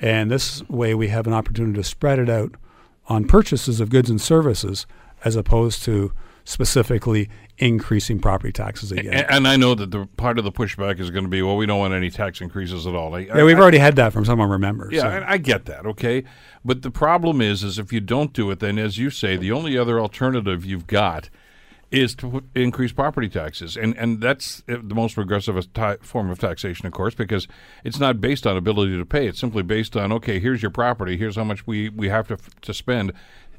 And this way, we have an opportunity to spread it out on purchases of goods and services as opposed to specifically increasing property taxes again. And, and I know that the part of the pushback is going to be, well, we don't want any tax increases at all. I, yeah, we've I, already had that from some of our members. Yeah, so. I, I get that. Okay, but the problem is, is if you don't do it, then as you say, the only other alternative you've got is to increase property taxes, and and that's eh, the most regressive form of taxation, of course, because it's not based on ability to pay. It's simply based on okay, here's your property, here's how much we we have to to spend,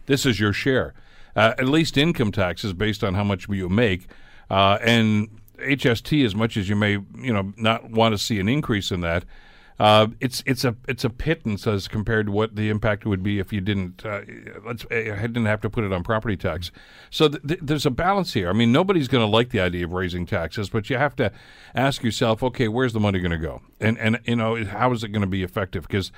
this is your share. Uh, at least income taxes based on how much you make, uh, and HST, as much as you may you know not want to see an increase in that. Uh, it's it's a it's a pittance as compared to what the impact would be if you didn't uh, let's uh, didn't have to put it on property tax. So th- th- there's a balance here. I mean, nobody's going to like the idea of raising taxes, but you have to ask yourself, okay, where's the money going to go, and and you know how is it going to be effective? Because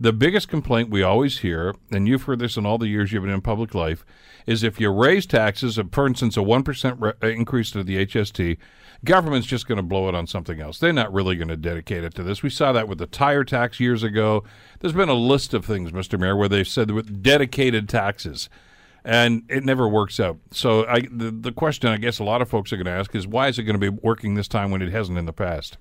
the biggest complaint we always hear, and you've heard this in all the years you've been in public life, is if you raise taxes, for instance, a one percent re- uh, increase to the HST government's just going to blow it on something else. They're not really going to dedicate it to this. We saw that with the tire tax years ago. There's been a list of things, Mr. Mayor, where they've said with dedicated taxes, and it never works out. So I, the, the question I guess a lot of folks are going to ask is why is it going to be working this time when it hasn't in the past?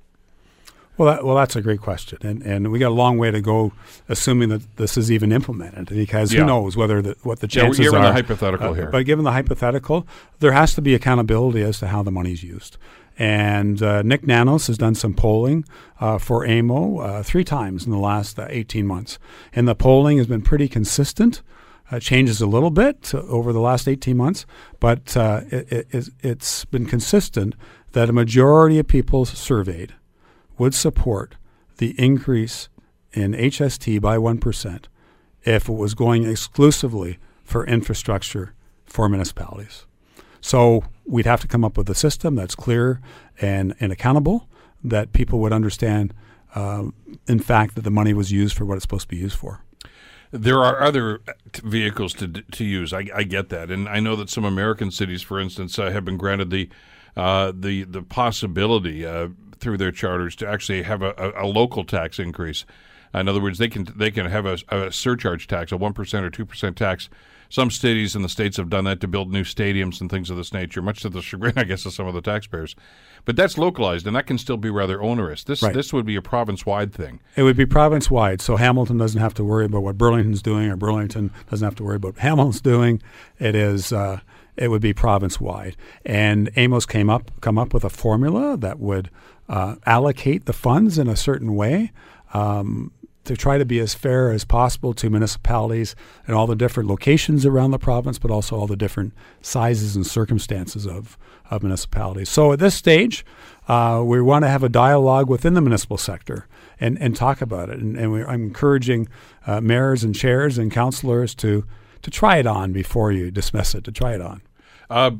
Well, that, well, that's a great question, and and we got a long way to go, assuming that this is even implemented, because Yeah. who knows whether the, what the chances we're given are. the hypothetical Uh, here. But given the hypothetical, there has to be accountability as to how the money's used. And uh, Nick Nanos has done some polling uh, for AMO uh, three times in the last uh, 18 months, and the polling has been pretty consistent. Uh, changes a little bit over the last 18 months, but uh, it, it, it's been consistent that a majority of people surveyed would support the increase in HST by 1% if it was going exclusively for infrastructure for municipalities. So we'd have to come up with a system that's clear and, and accountable, that people would understand, um, in fact, that the money was used for what it's supposed to be used for. There are other vehicles to to use. I, I get that, and I know that some American cities, for instance, uh, have been granted the uh, the the possibility uh, through their charters to actually have a, a, a local tax increase. In other words, they can they can have a, a surcharge tax, a one percent or two percent tax. Some cities in the states have done that to build new stadiums and things of this nature, much to the chagrin, I guess, of some of the taxpayers. But that's localized, and that can still be rather onerous. This Right. this would be a province wide thing. It would be province wide, so Hamilton doesn't have to worry about what Burlington's doing, or Burlington doesn't have to worry about what Hamilton's doing. It is uh, it would be province wide, and AMO's came up come up with a formula that would uh, allocate the funds in a certain way. Um, to try to be as fair as possible to municipalities and all the different locations around the province, but also all the different sizes and circumstances of, of municipalities. So at this stage, uh, we want to have a dialogue within the municipal sector and, and talk about it. And, and I'm encouraging uh, mayors and chairs and councillors to, to try it on before you dismiss it, to try it on. Uh,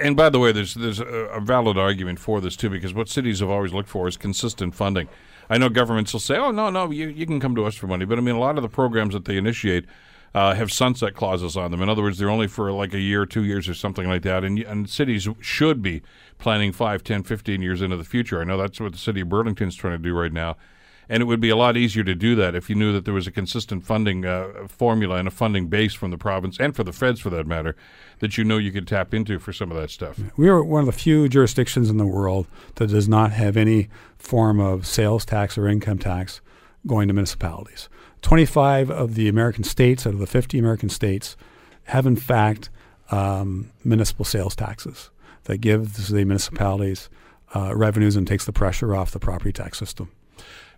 and by the way, there's there's a, valid argument for this too, because what cities have always looked for is consistent funding. I know governments will say, "Oh no, no, you you can come to us for money," but I mean, a lot of the programs that they initiate uh, have sunset clauses on them. In other words, they're only for like a year, two years, or something like that. And and cities should be planning 5, 10, 15 years into the future. I know that's what the city of Burlington's trying to do right now. And it would be a lot easier to do that if you knew that there was a consistent funding uh, formula and a funding base from the province and for the feds, for that matter, that you know you could tap into for some of that stuff. We are one of the few jurisdictions in the world that does not have any form of sales tax or income tax going to municipalities. 25 of the American states out of the 50 American states have, in fact, um, municipal sales taxes that gives the municipalities uh, revenues and takes the pressure off the property tax system.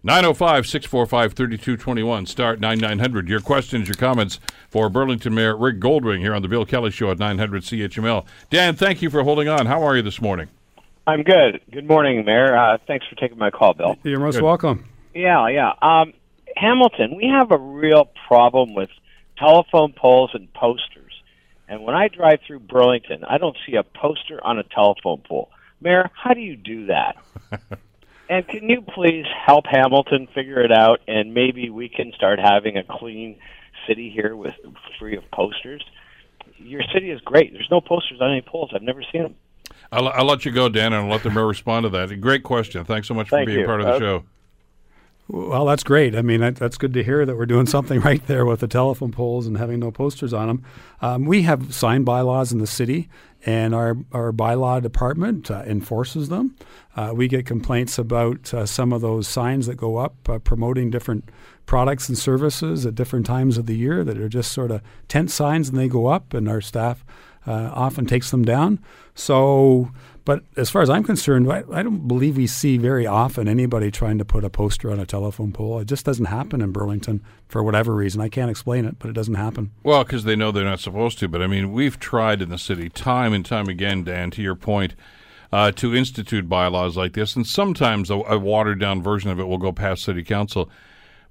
905 645 3221. Start 9900. Your questions, your comments for Burlington Mayor Rick Goldring here on The Bill Kelly Show at 900 CHML. Dan, thank you for holding on. How are you this morning? I'm good. Good morning, Mayor. Uh, thanks for taking my call, Bill. You're most Good. welcome. Yeah, yeah. Um, Hamilton, we have a real problem with telephone poles and posters. And when I drive through Burlington, I don't see a poster on a telephone pole. Mayor, how do you do that? and can you please help Hamilton figure it out and maybe we can start having a clean city here with free of posters. Your city is great. There's no posters on any poles. I've never seen them. I'll, I'll let you go, Dan, and I'll let the mayor respond to that. Great question. Thanks so much for being you. part of the Uh, show. Well, that's great. I mean, that, that's good to hear that we're doing something right there with the telephone poles and having no posters on them. Um, we have sign bylaws in the city, and our, our bylaw department uh, enforces them. Uh, we get complaints about uh, some of those signs that go up uh, promoting different products and services at different times of the year that are just sort of tent signs and they go up, and our staff uh, often takes them down. So, but as far as I'm concerned, I, I don't believe we see very often anybody trying to put a poster on a telephone pole. It just doesn't happen in Burlington for whatever reason. I can't explain it, but it doesn't happen. Well, because they know they're not supposed to. But I mean, we've tried in the city time and time again, Dan, to your point, uh, to institute bylaws like this. And sometimes a, a watered down version of it will go past city council.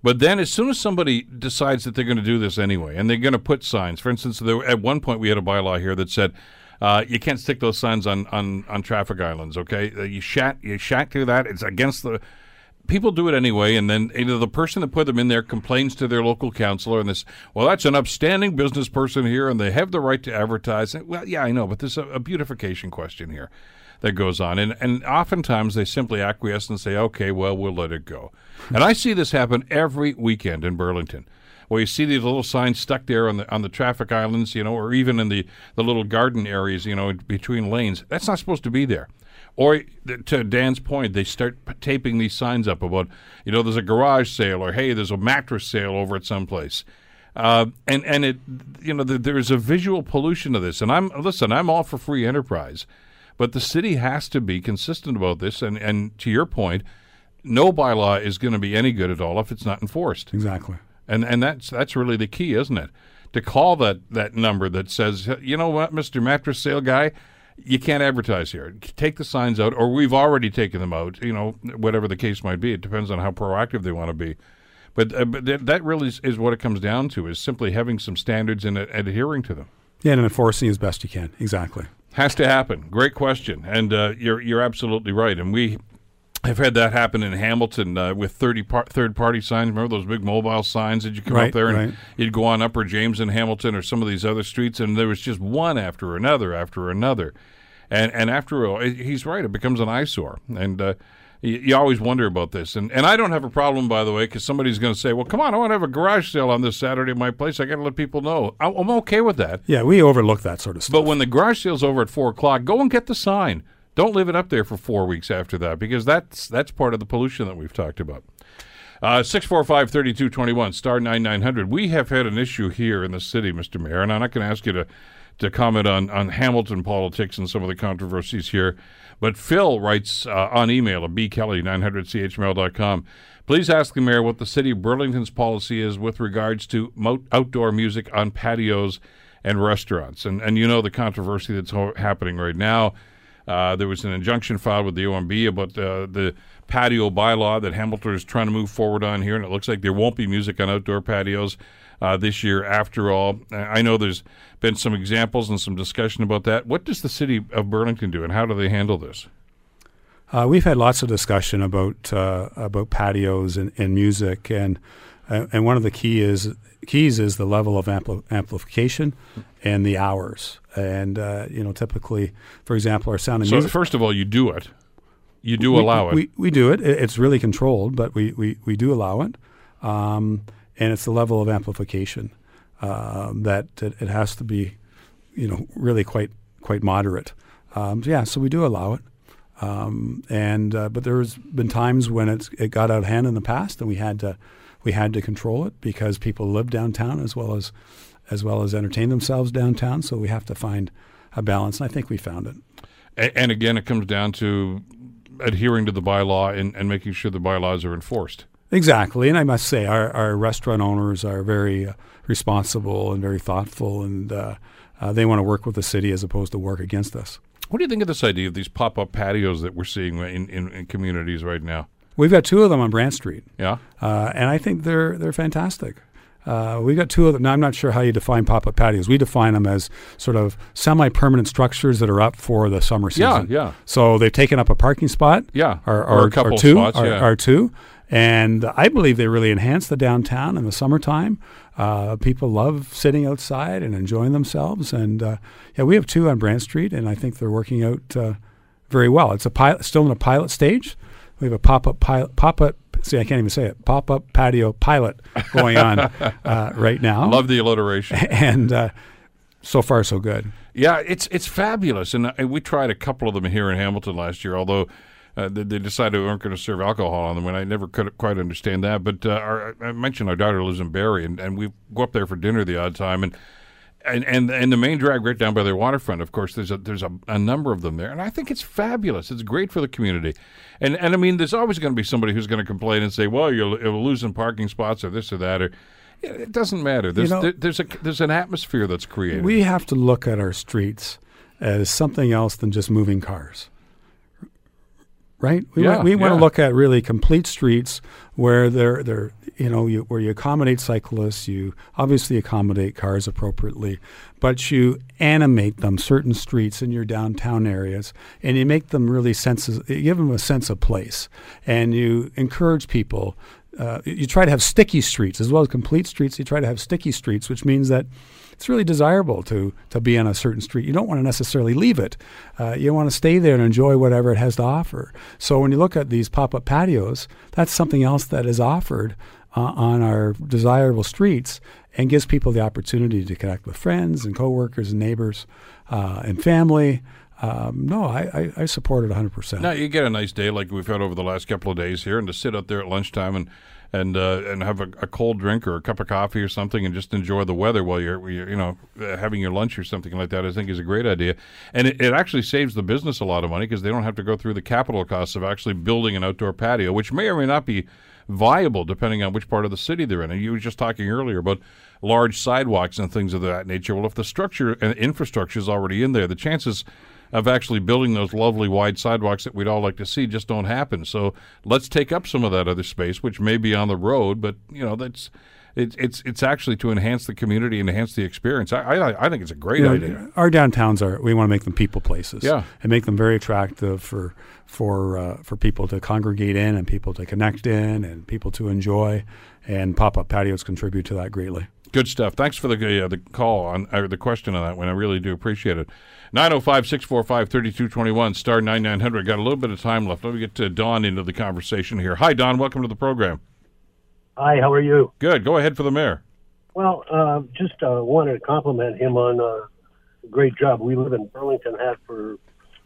But then, as soon as somebody decides that they're going to do this anyway, and they're going to put signs, for instance, there, at one point we had a bylaw here that said uh, you can't stick those signs on, on, on traffic islands. Okay, uh, you shat you shat through that. It's against the. People do it anyway, and then either the person that put them in there complains to their local councilor, and this, well, that's an upstanding business person here, and they have the right to advertise. Well, yeah, I know, but there's a, a beautification question here that goes on. And, and oftentimes they simply acquiesce and say, okay, well, we'll let it go. And I see this happen every weekend in Burlington. Where you see these little signs stuck there on the on the traffic islands, you know, or even in the, the little garden areas, you know, between lanes. That's not supposed to be there. Or to Dan's point, they start taping these signs up about, you know, there's a garage sale, or hey, there's a mattress sale over at some place. Uh, and and it, you know, th- there's a visual pollution of this. And I'm listen, I'm all for free enterprise, but the city has to be consistent about this. And and to your point, no bylaw is going to be any good at all if it's not enforced. Exactly. And and that's that's really the key, isn't it? To call that that number that says, you know what, Mister Mattress Sale Guy, you can't advertise here. Take the signs out, or we've already taken them out. You know, whatever the case might be. It depends on how proactive they want to be. But, uh, but th- that really is, is what it comes down to: is simply having some standards and uh, adhering to them. Yeah, and enforcing as best you can. Exactly. Has to happen. Great question, and uh, you're you're absolutely right. And we have had that happen in Hamilton uh, with 30 par- third party signs. Remember those big mobile signs that you come Right, up there and right. you'd go on Upper James in Hamilton or some of these other streets, and there was just one after another after another, and and after all, he's right. It becomes an eyesore, and. Uh, you, you always wonder about this, and and I don't have a problem, by the way, because somebody's going to say, "Well, come on, I want to have a garage sale on this Saturday at my place. I got to let people know." I- I'm okay with that. Yeah, we overlook that sort of stuff. But when the garage sale's over at four o'clock, go and get the sign. Don't leave it up there for four weeks after that because that's that's part of the pollution that we've talked about. Uh, 645-3221, star 9900. We have had an issue here in the city, Mr. Mayor, and I'm not going to ask you to, to comment on, on Hamilton politics and some of the controversies here. But Phil writes uh, on email at bkelly900chmail.com. Please ask the mayor what the city of Burlington's policy is with regards to mo- outdoor music on patios and restaurants. And, and you know the controversy that's ho- happening right now. Uh, there was an injunction filed with the OMB about uh, the patio bylaw that Hamilton is trying to move forward on here, and it looks like there won't be music on outdoor patios uh, this year after all. I know there's been some examples and some discussion about that. What does the city of Burlington do, and how do they handle this? Uh, we've had lots of discussion about uh, about patios and, and music, and uh, and one of the key is keys is the level of ampli- amplification and the hours. And uh, you know, typically, for example, our sound and So, music. first of all, you do it. You do we, allow it. We, we do it. It- It's really controlled, but we, we, we do allow it. Um, and it's the level of amplification um, that it, it has to be, you know, really quite quite moderate. Um, yeah, so we do allow it. Um, and uh, but there's been times when it's it got out of hand in the past, and we had to we had to control it because people live downtown as well as as well as entertain themselves downtown. So we have to find a balance, and I think we found it. A- and again, it comes down to adhering to the bylaw and, and making sure the bylaws are enforced. Exactly, and I must say our, our restaurant owners are very uh, responsible and very thoughtful, and uh, uh, they want to work with the city as opposed to work against us. What do you think of this idea of these pop up patios that we're seeing in, in, in communities right now? We've got two of them on Brant Street, Yeah. uh, and I think they're they're fantastic. Uh, we've got two of them. Now, I'm not sure how you define pop-up patios. We define them as sort of semi-permanent structures that are up for the summer Yeah, season. yeah. So they've taken up a parking spot, Yeah, or, or or, a couple or two, spots, or, yeah. or two, And I believe they really enhance the downtown in the summertime. Uh, people love sitting outside and enjoying themselves. And uh, yeah, we have two on Brant Street, and I think they're working out uh, very well. It's a pilot, still in a pilot stage. We have a pop-up pilot, pop-up. See, I can't even say it. Pop-up patio pilot going on uh, right now. Love the alliteration. and uh, so far, so good. Yeah, it's it's fabulous, and, and we tried a couple of them here in Hamilton last year. Although uh, they, they, decided we weren't going to serve alcohol on them, and I never could quite understand that. But uh, our, I mentioned our daughter lives in Barrie, and, and we go up there for dinner the odd time, and and and and the main drag right down by their waterfront. Of course, there's a there's a, a, number of them there, and I think it's fabulous. It's great for the community, and and I mean, there's always going to be somebody who's going to complain and say, "Well, you're, you're, losing parking spots or this or that," or it doesn't matter. There's you know, there, there's a there's an atmosphere that's created. We have to look at our streets as something else than just moving cars right? We, yeah, want, we yeah. want to look at really complete streets where they're, they're you know, you, where you accommodate cyclists, you obviously accommodate cars appropriately, but you animate them, certain streets in your downtown areas, and you make them really senses, you give them a sense of place, and you encourage people. Uh, you try to have sticky streets as well as complete streets. You try to have sticky streets, which means that it's really desirable to to be on a certain street. You don't want to necessarily leave it. Uh, you want to stay there and enjoy whatever it has to offer. So when you look at these pop-up patios, that's something else that is offered uh, on our desirable streets and gives people the opportunity to connect with friends and coworkers and neighbors uh, and family. Um, no, I, I, I, support it 100%. Now, you get a nice day like we've had over the last couple of days here, and to sit out there at lunchtime and and uh, and have a, a, cold drink or a cup of coffee or something, and just enjoy the weather while you're, you're you know having your lunch or something like that. I think is a great idea, and it, it actually saves the business a lot of money because they don't have to go through the capital costs of actually building an outdoor patio, which may or may not be viable depending on which part of the city they're in. And you were just talking earlier about large sidewalks and things of that nature. Well, if the structure and infrastructure is already in there, the chances of actually building those lovely wide sidewalks that we'd all like to see just don't happen. So let's take up some of that other space, which may be on the road, but you know that's it, it's it's actually to enhance the community and enhance the experience. I I, I think it's a great you know, idea. Our downtowns are we want to make them people places, yeah, and make them very attractive for for uh, for people to congregate in and people to connect in and people to enjoy. And pop up patios contribute to that greatly. Good stuff. Thanks for the uh, the call on or the question on that one. I really do appreciate it. 905 645 3221, star 9900. Got a little bit of time left. Let me get to Don into the conversation here. Hi, Don. Welcome to the program. Hi, how are you? Good. Go ahead for the mayor. Well, uh, just uh, wanted to compliment him on uh, a great job. We live in Burlington, have for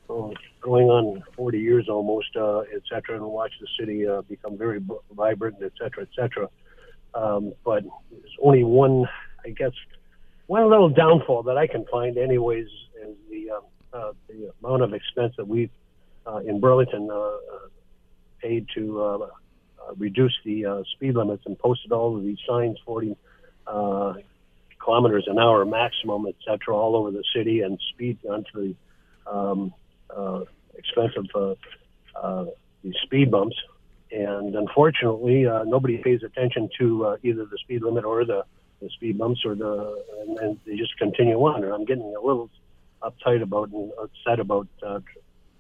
oh, going on 40 years almost, uh, et cetera, and watch the city uh, become very vibrant, et cetera, et cetera. Um, but there's only one, I guess, one little downfall that I can find, anyways, is the um, uh, the amount of expense that we uh, in Burlington uh, uh paid to uh, uh, reduce the speed limits and posted all of these signs, 40 kilometers an hour maximum, et cetera, all over the city, and speed onto the um, expense of these speed bumps. And unfortunately, nobody pays attention to either the speed limit or the the speed bumps or the and, and they just continue on. And I'm getting a little uptight about and upset about uh,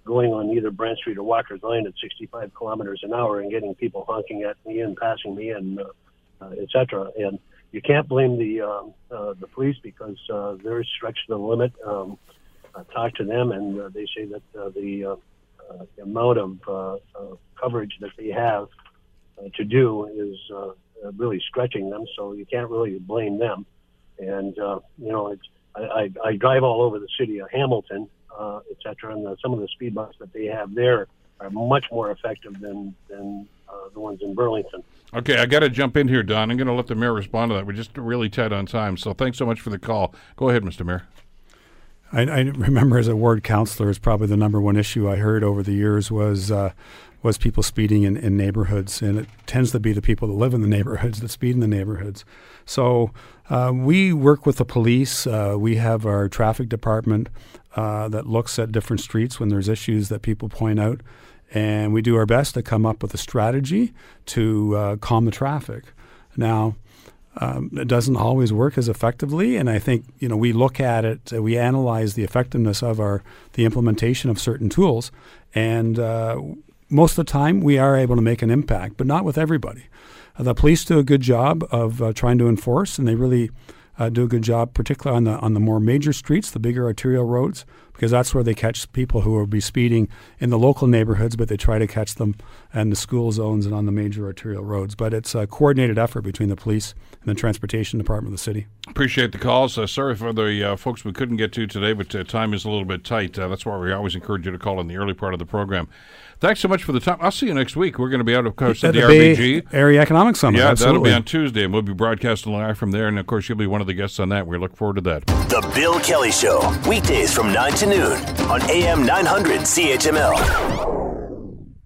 going on either Brant Street or Walker's Line at 65 kilometers an hour and getting people honking at me and passing me and uh, uh, etc. And you can't blame the um, uh, the police because uh, they're stretched to the limit. Um, I talked to them and uh, they say that uh, the, uh, uh, the amount of uh, uh, coverage that they have uh, to do is uh, uh, really stretching them, so you can't really blame them. And uh, you know, it's, I, I, I drive all over the city of Hamilton, uh, and the, some of the speed bumps that they have there are much more effective than than uh, the ones in Burlington. Okay, I got to jump in here, Don. I'm going to let the mayor respond to that. We're just really tight on time, so thanks so much for the call. Go ahead, Mr. Mayor. I, I remember as a ward councilor, is probably the number one issue I heard over the years was uh, was people speeding in, in neighborhoods, and it tends to be the people that live in the neighborhoods that speed in the neighborhoods. So uh, we work with the police. Uh, we have our traffic department uh, that looks at different streets when there's issues that people point out, and we do our best to come up with a strategy to uh, calm the traffic. Now. Um, it doesn't always work as effectively, and I think you know we look at it, uh, we analyze the effectiveness of our the implementation of certain tools, and uh, most of the time we are able to make an impact, but not with everybody. Uh, the police do a good job of uh, trying to enforce, and they really uh, do a good job, particularly on the on the more major streets, the bigger arterial roads, because that's where they catch people who will be speeding in the local neighborhoods, but they try to catch them in the school zones and on the major arterial roads. But it's a coordinated effort between the police and the transportation department of the city. Appreciate the calls. Uh, sorry for the uh, folks we couldn't get to today, but uh, time is a little bit tight. Uh, that's why we always encourage you to call in the early part of the program. Thanks so much for the time. I'll see you next week. We're going to be out, of course, at, At the, the RBG. Area Economic Summit. Yeah, absolutely. that'll be on Tuesday, and we'll be broadcasting live from there. And of course, you'll be one of the guests on that. We look forward to that. The Bill Kelly Show, weekdays from 9 to noon on AM 900 CHML.